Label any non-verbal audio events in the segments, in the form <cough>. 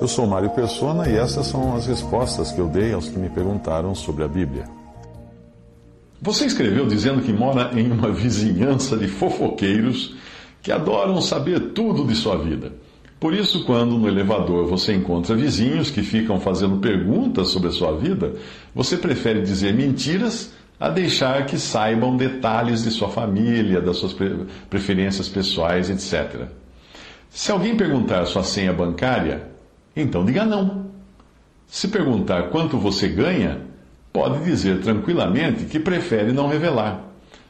Eu sou Mário Persona e essas são as respostas que eu dei aos que me perguntaram sobre a Bíblia. Você escreveu dizendo que mora em uma <laughs> vizinhança de fofoqueiros que adoram saber tudo de sua vida. Por isso, quando no elevador você encontra vizinhos que ficam fazendo perguntas sobre a sua vida, você prefere dizer mentiras a deixar que saibam detalhes de sua família, das suas preferências pessoais, etc. Se alguém perguntar sua senha bancária, então diga não. Se perguntar quanto você ganha, pode dizer tranquilamente que prefere não revelar.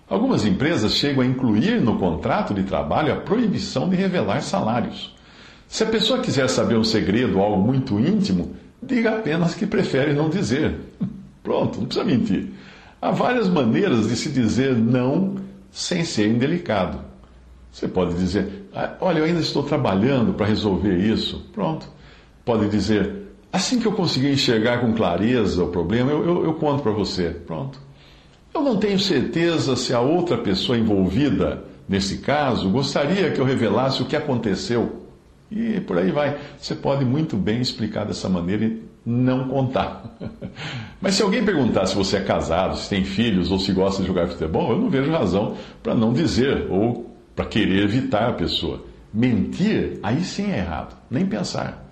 Algumas empresas chegam a incluir no contrato de trabalho a proibição de revelar salários. Se a pessoa quiser saber um segredo algo muito íntimo, diga apenas que prefere não dizer. <laughs> Pronto, não precisa mentir. Há várias maneiras de se dizer não sem ser indelicado. Você pode dizer: ah, Olha, eu ainda estou trabalhando para resolver isso. Pronto. Pode dizer: Assim que eu conseguir enxergar com clareza o problema, eu, eu, eu conto para você. Pronto. Eu não tenho certeza se a outra pessoa envolvida nesse caso gostaria que eu revelasse o que aconteceu. E por aí vai. Você pode muito bem explicar dessa maneira e não contar. <laughs> Mas se alguém perguntar se você é casado, se tem filhos ou se gosta de jogar futebol, eu não vejo razão para não dizer ou para querer evitar a pessoa. Mentir, aí sim é errado. Nem pensar.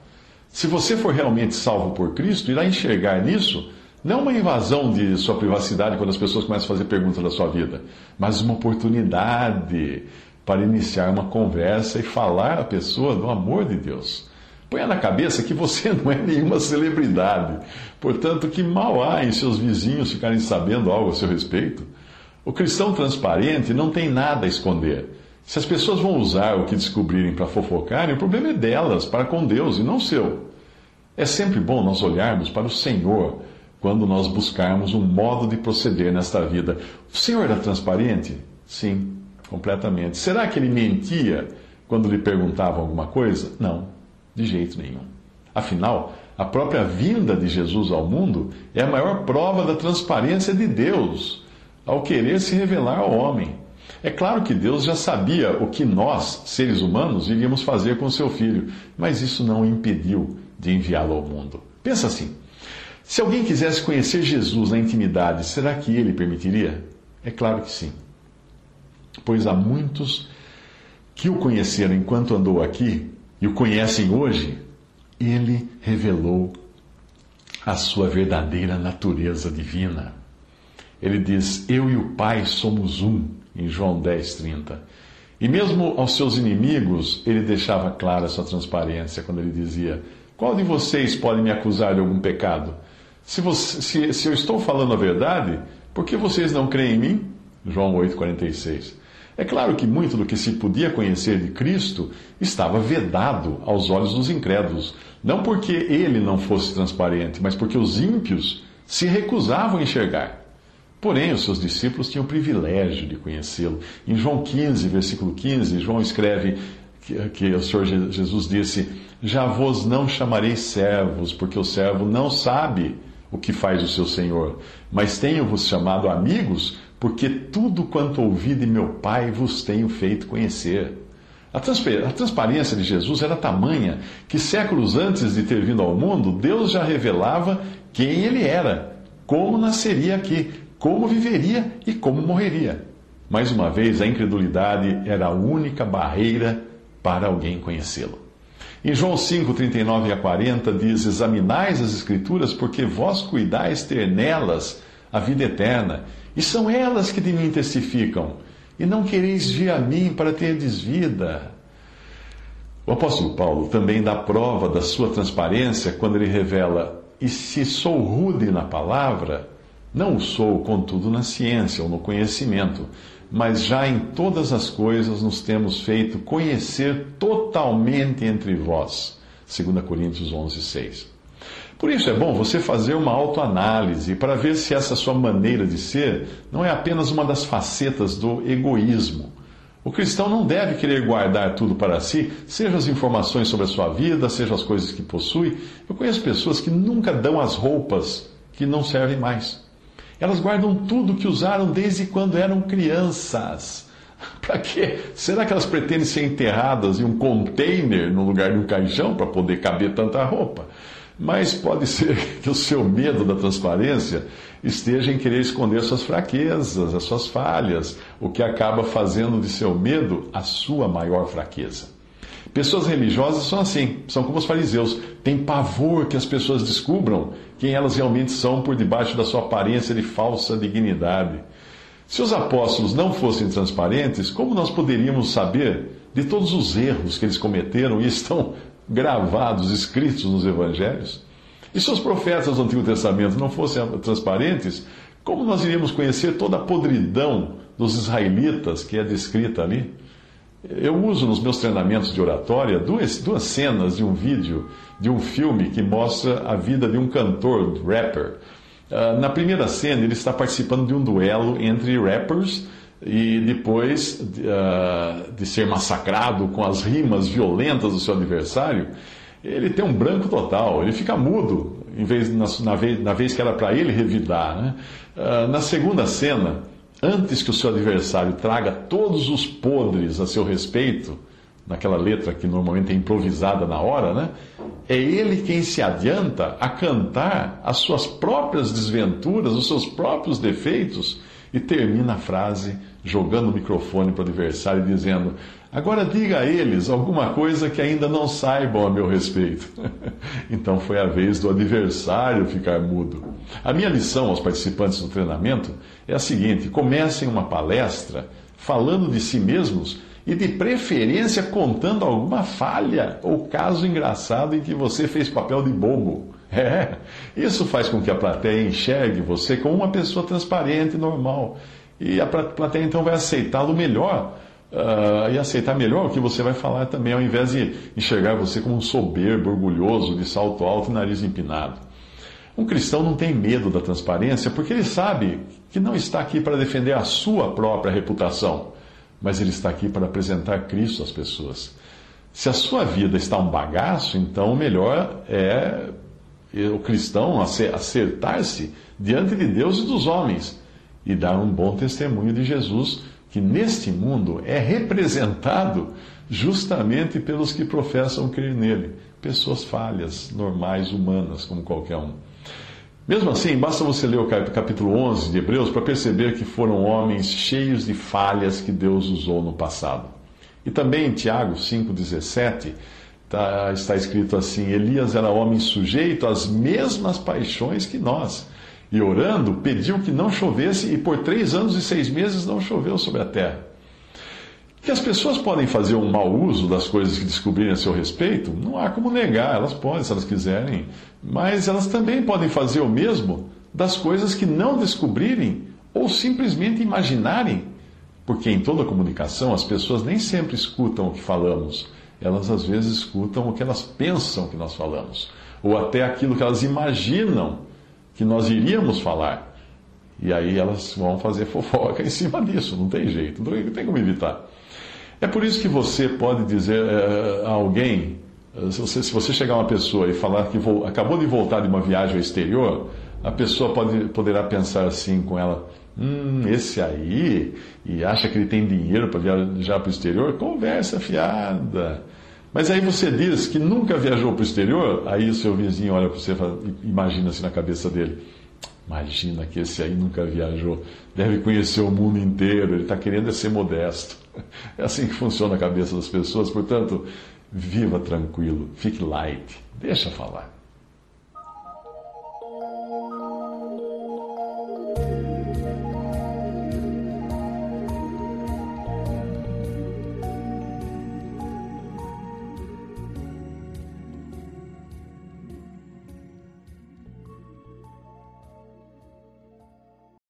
Se você for realmente salvo por Cristo, irá enxergar nisso não uma invasão de sua privacidade quando as pessoas começam a fazer perguntas da sua vida, mas uma oportunidade para iniciar uma conversa e falar à pessoa do amor de Deus. Ponha na cabeça que você <laughs> não é nenhuma celebridade, portanto, que mal há em seus vizinhos ficarem sabendo algo a seu respeito. O cristão transparente não tem nada a esconder. Se as pessoas vão usar o que descobrirem para fofocarem, o problema é delas, para com Deus e não seu. É sempre bom nós olharmos para o Senhor quando nós buscarmos um modo de proceder nesta vida. O Senhor era transparente? Sim, completamente. Será que ele mentia quando lhe perguntavam alguma coisa? Não, de jeito nenhum. Afinal, a própria vinda de Jesus ao mundo é a maior prova da transparência de Deus ao querer se revelar ao homem. É claro que Deus já sabia o que nós, seres humanos, iríamos fazer com seu filho, mas isso não o impediu de enviá-lo ao mundo. Pensa assim. Se alguém quisesse conhecer Jesus na intimidade, será que ele permitiria? É claro que sim. Pois há muitos que o conheceram enquanto andou aqui e o conhecem hoje, ele revelou a sua verdadeira natureza divina. Ele diz: Eu e o Pai somos um, em João 10, 30. E mesmo aos seus inimigos, ele deixava clara sua transparência quando ele dizia: Qual de vocês pode me acusar de algum pecado? Se, você, se, se eu estou falando a verdade, por que vocês não creem em mim? João 8,46. É claro que muito do que se podia conhecer de Cristo estava vedado aos olhos dos incrédulos. Não porque ele não fosse transparente, mas porque os ímpios se recusavam a enxergar. Porém, os seus discípulos tinham o privilégio de conhecê-lo. Em João 15, versículo 15, João escreve que, que o Senhor Jesus disse: Já vos não chamarei servos, porque o servo não sabe o que faz o seu Senhor. Mas tenho-vos chamado amigos, porque tudo quanto ouvi de meu Pai vos tenho feito conhecer. A, a transparência de Jesus era tamanha que séculos antes de ter vindo ao mundo, Deus já revelava quem ele era, como nasceria aqui, como viveria e como morreria. Mais uma vez, a incredulidade era a única barreira para alguém conhecê-lo. Em João 5, 39 a 40 diz: Examinais as Escrituras, porque vós cuidais ter nelas a vida eterna, e são elas que de mim testificam, e não quereis vir a mim para terdes vida. O apóstolo Paulo também dá prova da sua transparência quando ele revela: E se sou rude na palavra, não o sou, contudo, na ciência ou no conhecimento, mas já em todas as coisas nos temos feito conhecer totalmente entre vós. 2 Coríntios 11, 6. Por isso é bom você fazer uma autoanálise para ver se essa sua maneira de ser não é apenas uma das facetas do egoísmo. O cristão não deve querer guardar tudo para si, seja as informações sobre a sua vida, seja as coisas que possui. Eu conheço pessoas que nunca dão as roupas que não servem mais. Elas guardam tudo que usaram desde quando eram crianças. <laughs> Para quê? Será que elas pretendem ser enterradas em um container no lugar de um caixão para poder caber tanta roupa? Mas pode ser <laughs> que o seu medo da transparência esteja em querer esconder suas fraquezas, as suas falhas, o que acaba fazendo de seu medo a sua maior fraqueza. Pessoas religiosas são assim, são como os fariseus, têm pavor que as pessoas descubram quem elas realmente são por debaixo da sua aparência de falsa dignidade. Se os apóstolos não fossem transparentes, como nós poderíamos saber de todos os erros que eles cometeram e estão gravados, escritos nos evangelhos? E se os profetas do Antigo Testamento não fossem transparentes, como nós iríamos conhecer toda a podridão dos israelitas que é descrita ali? Eu uso nos meus treinamentos de oratória duas, duas cenas de um vídeo, de um filme que mostra a vida de um cantor, rapper. Uh, na primeira cena, ele está participando de um duelo entre rappers e depois uh, de ser massacrado com as rimas violentas do seu adversário, ele tem um branco total, ele fica mudo, em vez, na, na, vez, na vez que era para ele revidar. Né? Uh, na segunda cena, antes que o seu adversário traga todos os podres a seu respeito, naquela letra que normalmente é improvisada na hora, né? É ele quem se adianta a cantar as suas próprias desventuras, os seus próprios defeitos, e termina a frase jogando o microfone para o adversário dizendo: Agora diga a eles alguma coisa que ainda não saibam a meu respeito. <laughs> então foi a vez do adversário ficar mudo. A minha lição aos participantes do treinamento é a seguinte: comecem uma palestra falando de si mesmos e de preferência contando alguma falha ou caso engraçado em que você fez papel de bobo. <laughs> É, isso faz com que a plateia enxergue você como uma pessoa transparente e normal. E a plateia então vai aceitá-lo melhor uh, e aceitar melhor o que você vai falar também, ao invés de enxergar você como um soberbo, orgulhoso, de salto alto e nariz empinado. Um cristão não tem medo da transparência porque ele sabe que não está aqui para defender a sua própria reputação, mas ele está aqui para apresentar Cristo às pessoas. Se a sua vida está um bagaço, então o melhor é o cristão acertar-se diante de Deus e dos homens e dar um bom testemunho de Jesus que neste mundo é representado justamente pelos que professam crer nele, pessoas falhas, normais, humanas, como qualquer um. Mesmo assim, basta você ler o capítulo 11 de Hebreus para perceber que foram homens cheios de falhas que Deus usou no passado. E também em Tiago 5,17 tá, está escrito assim: Elias era homem sujeito às mesmas paixões que nós e orando, pediu que não chovesse, e por três anos e seis meses não choveu sobre a terra. Que as pessoas podem fazer um mau uso das coisas que descobrirem a seu respeito, não há como negar, elas podem se elas quiserem, mas elas também podem fazer o mesmo das coisas que não descobrirem ou simplesmente imaginarem. Porque em toda comunicação as pessoas nem sempre escutam o que falamos, elas às vezes escutam o que elas pensam que nós falamos, ou até aquilo que elas imaginam que nós iríamos falar. E aí elas vão fazer fofoca em cima disso, não tem jeito, não tem como evitar. É por isso que você pode dizer é, a alguém, eh, se você, se você chegar a uma pessoa e falar que vou, acabou de voltar de uma viagem ao exterior, a pessoa pode, poderá pensar assim com ela: hum, esse aí, e acha que ele tem dinheiro para viajar para o exterior? Conversa fiada. Mas aí você diz que nunca viajou para o exterior, aí o seu vizinho olha para você e imagina assim na cabeça dele. Imagina que esse aí nunca viajou, deve conhecer o mundo inteiro, ele está querendo é ser modesto. É assim que funciona a cabeça das pessoas, portanto, viva tranquilo, fique light, deixa falar.